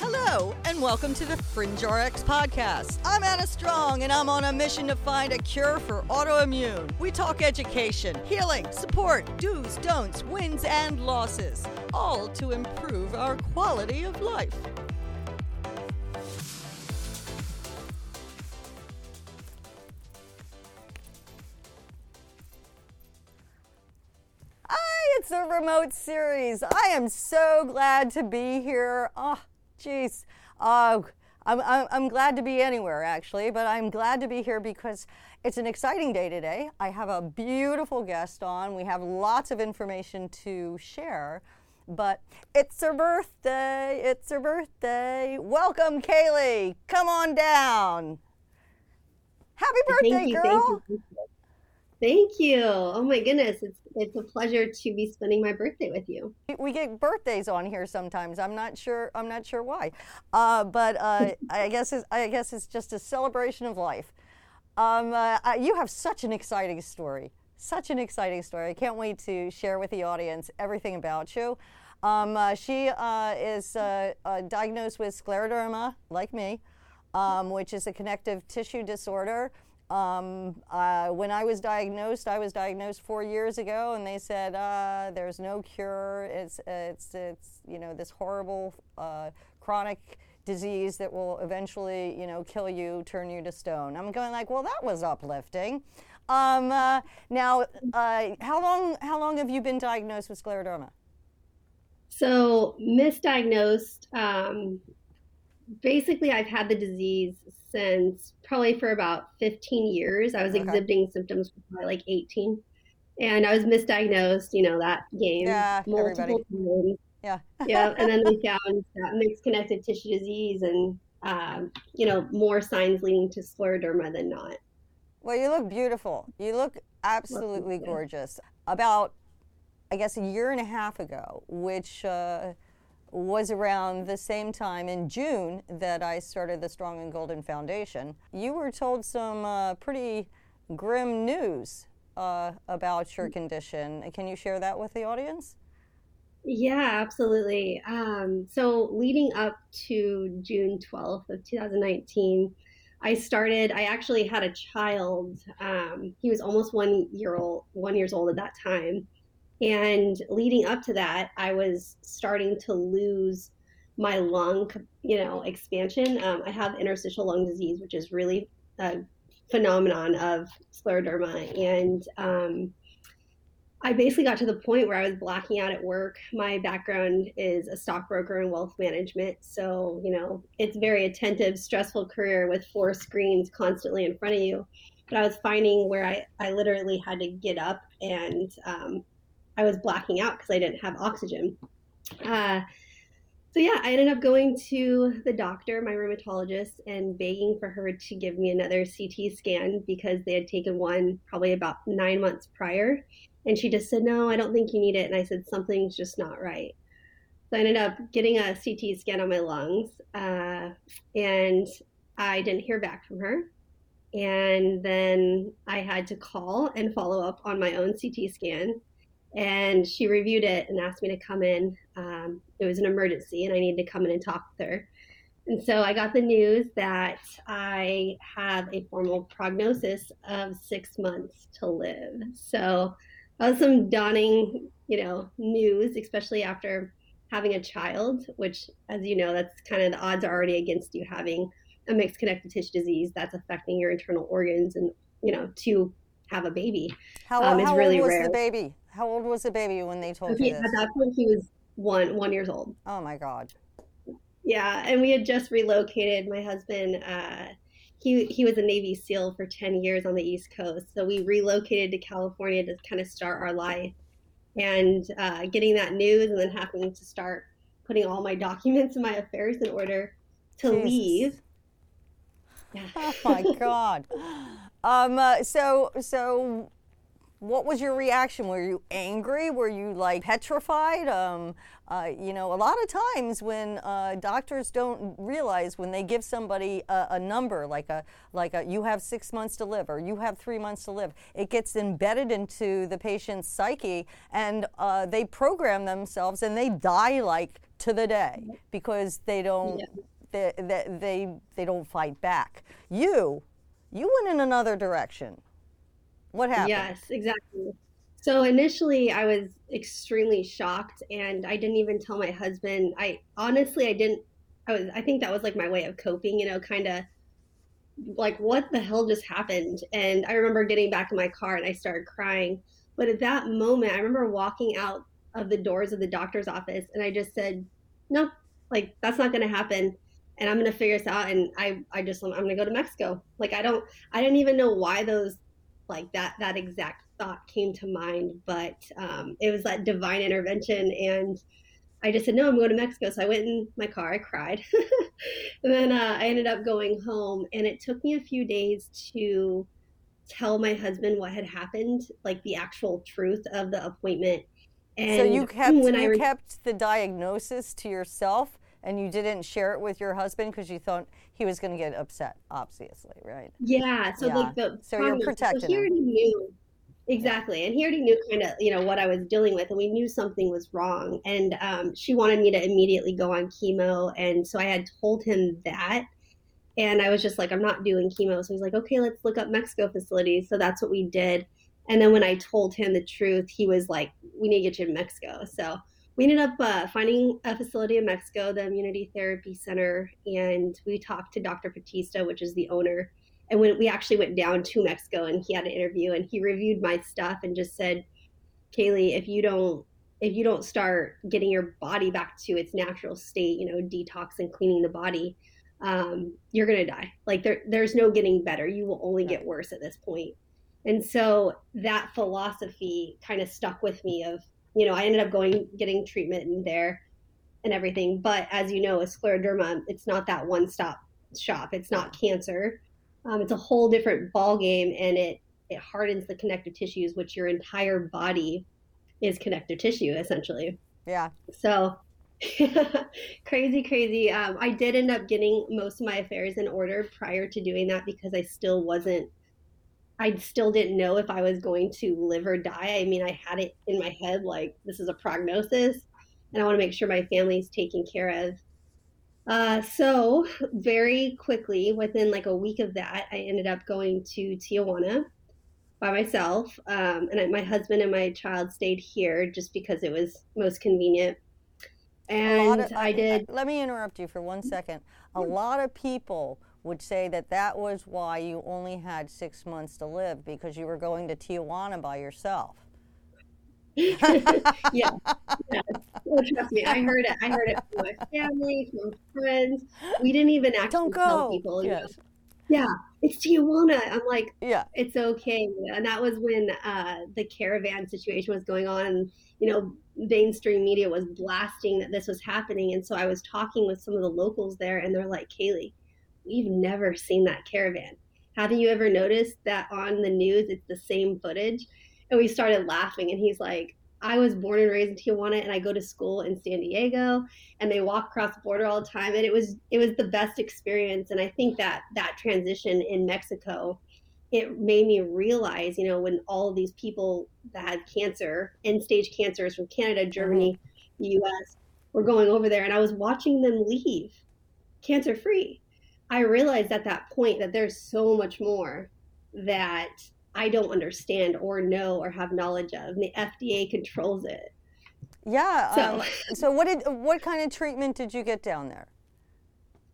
Hello, and welcome to the Fringe RX podcast. I'm Anna Strong, and I'm on a mission to find a cure for autoimmune. We talk education, healing, support, do's, don'ts, wins, and losses, all to improve our quality of life. It's a remote series. I am so glad to be here. Oh, jeez. Uh, I'm, I'm, I'm glad to be anywhere, actually, but I'm glad to be here because it's an exciting day today. I have a beautiful guest on. We have lots of information to share, but it's her birthday. It's her birthday. Welcome, Kaylee. Come on down. Happy birthday, thank you, girl. Thank you, thank you. Oh my goodness, it's it's a pleasure to be spending my birthday with you. We get birthdays on here sometimes. I'm not sure. I'm not sure why, uh, but uh, I guess it's, I guess it's just a celebration of life. Um, uh, you have such an exciting story. Such an exciting story. I can't wait to share with the audience everything about you. Um, uh, she uh, is uh, diagnosed with scleroderma, like me, um, which is a connective tissue disorder. Um, uh, when I was diagnosed, I was diagnosed four years ago, and they said uh, there's no cure. It's it's it's you know this horrible uh, chronic disease that will eventually you know kill you, turn you to stone. I'm going like, well, that was uplifting. Um, uh, now, uh, how long how long have you been diagnosed with scleroderma? So misdiagnosed. Um, basically, I've had the disease since probably for about 15 years. I was okay. exhibiting symptoms for like 18. And I was misdiagnosed, you know, that game yeah, multiple everybody. times. Yeah. yeah. And then they found that mixed connective tissue disease and, um, you know, more signs leading to scleroderma than not. Well, you look beautiful. You look absolutely gorgeous. About, I guess, a year and a half ago, which, uh, was around the same time in June that I started the Strong and Golden Foundation. You were told some uh, pretty grim news uh, about your condition. Can you share that with the audience? Yeah, absolutely. Um, so, leading up to June 12th of 2019, I started. I actually had a child. Um, he was almost one year old, one years old at that time, and leading up to that, I was starting to lose my lung, you know, expansion. Um, I have interstitial lung disease, which is really a phenomenon of scleroderma. And um, I basically got to the point where I was blacking out at work. My background is a stockbroker and wealth management. So, you know, it's very attentive, stressful career with four screens constantly in front of you. But I was finding where I, I literally had to get up and um, I was blacking out because I didn't have oxygen. Uh, so yeah, I ended up going to the doctor, my rheumatologist, and begging for her to give me another CT scan because they had taken one probably about nine months prior. And she just said, No, I don't think you need it. And I said, Something's just not right. So I ended up getting a CT scan on my lungs, uh, and I didn't hear back from her. And then I had to call and follow up on my own CT scan and she reviewed it and asked me to come in. Um, it was an emergency, and I needed to come in and talk with her. And so I got the news that I have a formal prognosis of six months to live. So that was some daunting, you know, news, especially after having a child, which, as you know, that's kind of the odds are already against you having a mixed connective tissue disease that's affecting your internal organs, and you know, to have a baby how, um, how really old was rare. the baby? How old was the baby when they told he, you this? At that point, he was one one years old. Oh my god. Yeah, and we had just relocated. My husband, uh, he he was a Navy SEAL for ten years on the East Coast, so we relocated to California to kind of start our life. And uh, getting that news, and then having to start putting all my documents and my affairs in order to Jesus. leave. Yeah. Oh my God. um, uh, so so what was your reaction? Were you angry? Were you like petrified? Um, uh, you know, a lot of times when uh, doctors don't realize when they give somebody a, a, number like a like a you have six months to live or you have three months to live, it gets embedded into the patient's psyche and uh, they program themselves and they die like to the day because they don't. Yeah. They, they, they, they don't fight back. You, you went in another direction what happened? Yes, exactly. So initially, I was extremely shocked, and I didn't even tell my husband. I honestly, I didn't. I was. I think that was like my way of coping. You know, kind of like what the hell just happened. And I remember getting back in my car and I started crying. But at that moment, I remember walking out of the doors of the doctor's office, and I just said, "No, like that's not going to happen." And I'm gonna figure this out. And I, I just, I'm gonna go to Mexico. Like I don't, I didn't even know why those like that that exact thought came to mind but um, it was that divine intervention and i just said no i'm going to mexico so i went in my car i cried and then uh, i ended up going home and it took me a few days to tell my husband what had happened like the actual truth of the appointment and so you kept you re- kept the diagnosis to yourself and you didn't share it with your husband because you thought he was going to get upset, obviously, right? Yeah. So yeah. like the so you're protecting. So he already knew exactly, and he already knew kind of you know what I was dealing with, and we knew something was wrong. And um, she wanted me to immediately go on chemo, and so I had told him that. And I was just like, I'm not doing chemo. So he's like, okay, let's look up Mexico facilities. So that's what we did. And then when I told him the truth, he was like, we need to get you to Mexico. So we ended up uh, finding a facility in Mexico, the Immunity Therapy Center, and we talked to Dr. Bautista, which is the owner. And when we actually went down to Mexico, and he had an interview, and he reviewed my stuff and just said, "Kaylee, if you don't if you don't start getting your body back to its natural state, you know, detox and cleaning the body, um, you're gonna die. Like there, there's no getting better. You will only get worse at this point." And so that philosophy kind of stuck with me of you know, I ended up going getting treatment in there and everything. But as you know, a scleroderma, it's not that one stop shop. It's not cancer. Um, it's a whole different ball game, and it it hardens the connective tissues, which your entire body is connective tissue essentially. Yeah. So crazy, crazy. Um, I did end up getting most of my affairs in order prior to doing that because I still wasn't I still didn't know if I was going to live or die. I mean, I had it in my head like this is a prognosis, and I want to make sure my family's taken care of. Uh, so, very quickly, within like a week of that, I ended up going to Tijuana by myself. Um, and I, my husband and my child stayed here just because it was most convenient. And of, I did. Let me interrupt you for one second. A lot of people would say that that was why you only had six months to live because you were going to Tijuana by yourself. yeah, yeah. Oh, trust me, I heard it. I heard it from my family, from friends. We didn't even actually Don't go. tell people. Yes. Yeah, it's Tijuana. I'm like, yeah, it's okay. And that was when uh, the caravan situation was going on, and you know, mainstream media was blasting that this was happening. And so I was talking with some of the locals there, and they're like, Kaylee, we've never seen that caravan. Haven't you ever noticed that on the news it's the same footage? And we started laughing, and he's like, I was born and raised in Tijuana and I go to school in San Diego and they walk across the border all the time and it was it was the best experience and I think that that transition in Mexico it made me realize, you know, when all these people that had cancer, end stage cancers from Canada, Germany, mm-hmm. the US, were going over there and I was watching them leave cancer free. I realized at that point that there's so much more that I don't understand or know or have knowledge of. And the FDA controls it. Yeah. So, um, so what did what kind of treatment did you get down there?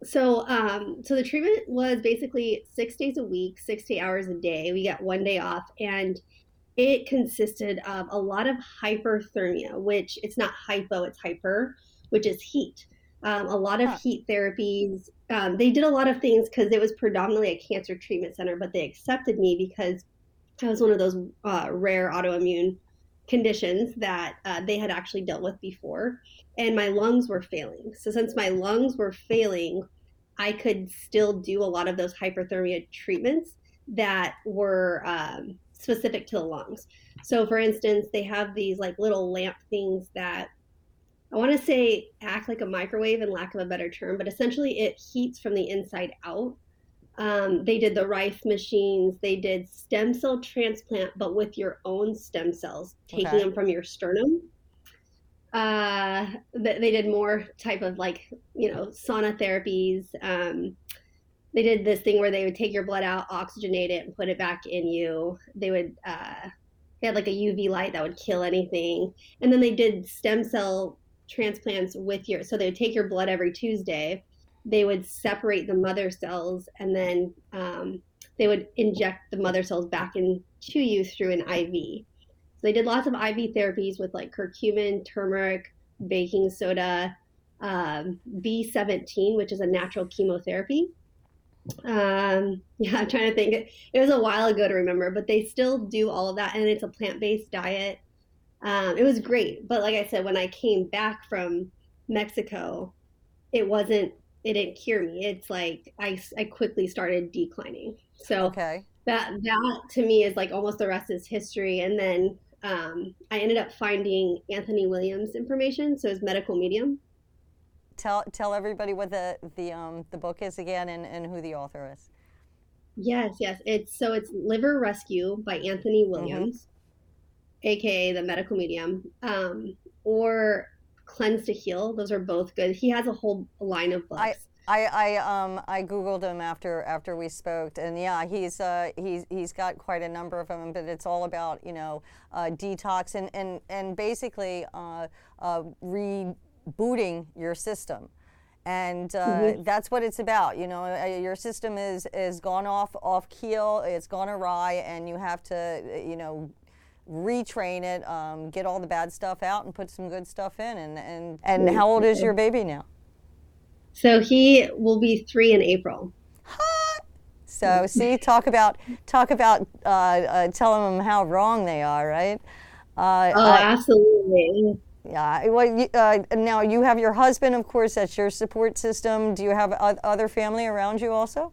So, um, so the treatment was basically six days a week, sixty hours a day. We got one day off, and it consisted of a lot of hyperthermia, which it's not hypo, it's hyper, which is heat um, a lot of huh. heat therapies. Um, they did a lot of things because it was predominantly a cancer treatment center, but they accepted me because I was one of those uh, rare autoimmune conditions that uh, they had actually dealt with before. And my lungs were failing. So, since my lungs were failing, I could still do a lot of those hyperthermia treatments that were um, specific to the lungs. So, for instance, they have these like little lamp things that I want to say act like a microwave, in lack of a better term, but essentially it heats from the inside out. Um, they did the Rife machines. They did stem cell transplant, but with your own stem cells, taking okay. them from your sternum. Uh, they did more type of like you know sauna therapies. Um, they did this thing where they would take your blood out, oxygenate it, and put it back in you. They would uh, they had like a UV light that would kill anything, and then they did stem cell transplants with your. So they would take your blood every Tuesday. They would separate the mother cells, and then um, they would inject the mother cells back into you through an IV. So they did lots of IV therapies with like curcumin, turmeric, baking soda, um, B17, which is a natural chemotherapy um yeah i'm trying to think it, was a while ago to remember but they still do all of that and it's a plant-based diet um, it was great but like i said when i came back from mexico it wasn't it didn't cure me it's like i, I quickly started declining so okay that that to me is like almost the rest is history and then um, i ended up finding anthony williams information so his medical medium tell tell everybody what the the um the book is again and, and who the author is. Yes, yes. It's so it's Liver Rescue by Anthony mm-hmm. Williams. Aka the medical medium, um, or Cleanse to Heal. Those are both good. He has a whole line of books. I- I, I um I googled him after after we spoke, and yeah, he's uh he's he's got quite a number of them, but it's all about you know uh, detox and and and basically uh, uh, re booting your system and uh, mm-hmm. that's what it's about you know uh, your system is is gone off off keel it's gone awry and you have to you know retrain it um, get all the bad stuff out and put some good stuff in and and and how old is your baby now so he will be three in april so see talk about talk about uh, uh, telling them how wrong they are right uh, oh absolutely yeah. Well, uh, now you have your husband, of course. That's your support system. Do you have other family around you also?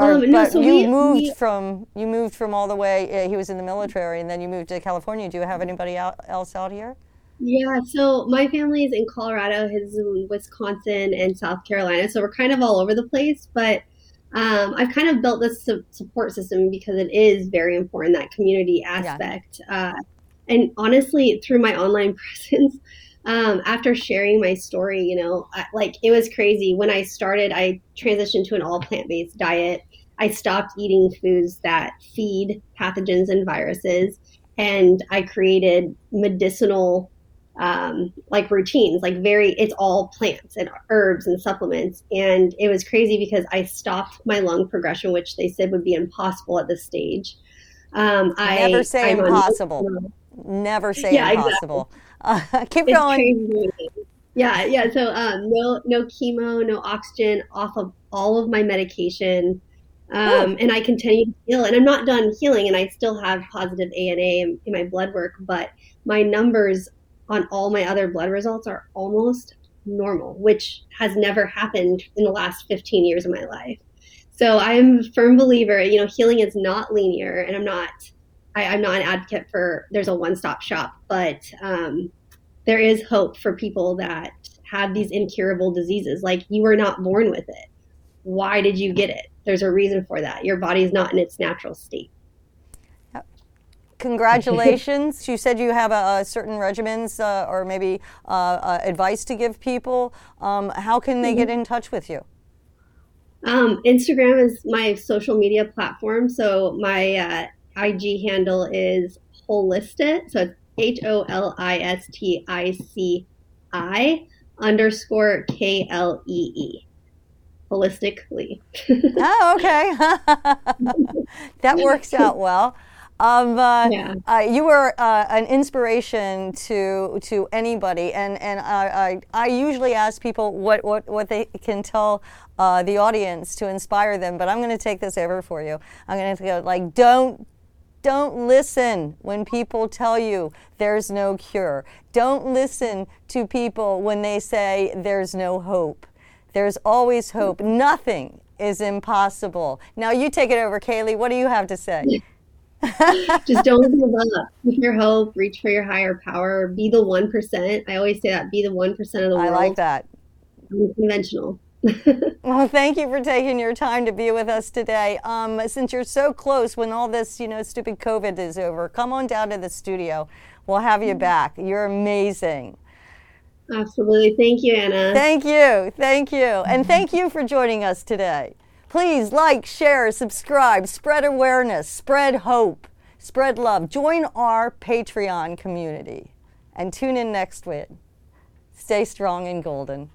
Or, um, no, so you we, moved we, from you moved from all the way. Uh, he was in the military, and then you moved to California. Do you have anybody out, else out here? Yeah. So my family is in Colorado, his in Wisconsin, and South Carolina. So we're kind of all over the place. But um, I've kind of built this support system because it is very important that community aspect. Yeah. Uh, and honestly, through my online presence, um, after sharing my story, you know, I, like it was crazy. When I started, I transitioned to an all plant based diet. I stopped eating foods that feed pathogens and viruses, and I created medicinal um, like routines, like very, it's all plants and herbs and supplements. And it was crazy because I stopped my lung progression, which they said would be impossible at this stage. Um, Never say I'm impossible. On, Never say yeah, impossible. Exactly. Uh, keep it's going. Crazy. Yeah, yeah. So um, no, no chemo, no oxygen, off of all of my medication, um, and I continue to heal. And I'm not done healing, and I still have positive ANA in my blood work, but my numbers on all my other blood results are almost normal, which has never happened in the last 15 years of my life. So I'm a firm believer, you know, healing is not linear, and I'm not I, am not an advocate for there's a one stop shop, but um, there is hope for people that have these incurable diseases. Like you were not born with it. Why did you get it? There's a reason for that. Your body is not in its natural state. Congratulations. you said you have a, a certain regimens uh, or maybe uh, uh, advice to give people. Um, how can they mm-hmm. get in touch with you? Um, Instagram is my social media platform. So my uh, IG handle is holistic. So it's H O L I S T I C I underscore K L E E. Holistically. oh, okay. that works out well. Um, uh, yeah. uh, you were uh, an inspiration to to anybody, and and I, I, I usually ask people what, what, what they can tell uh, the audience to inspire them. But I'm going to take this over for you. I'm going to go like, don't don't listen when people tell you there's no cure. Don't listen to people when they say there's no hope. There's always hope. Nothing is impossible. Now you take it over, Kaylee. What do you have to say? just don't give up. Keep your hope. Reach for your higher power. Be the one percent. I always say that. Be the one percent of the world. I like that. Unconventional. well, thank you for taking your time to be with us today. Um, since you're so close, when all this, you know, stupid COVID is over, come on down to the studio. We'll have you back. You're amazing. Absolutely. Thank you, Anna. Thank you. Thank you. And thank you for joining us today. Please like, share, subscribe, spread awareness, spread hope, spread love. Join our Patreon community and tune in next week. Stay strong and golden.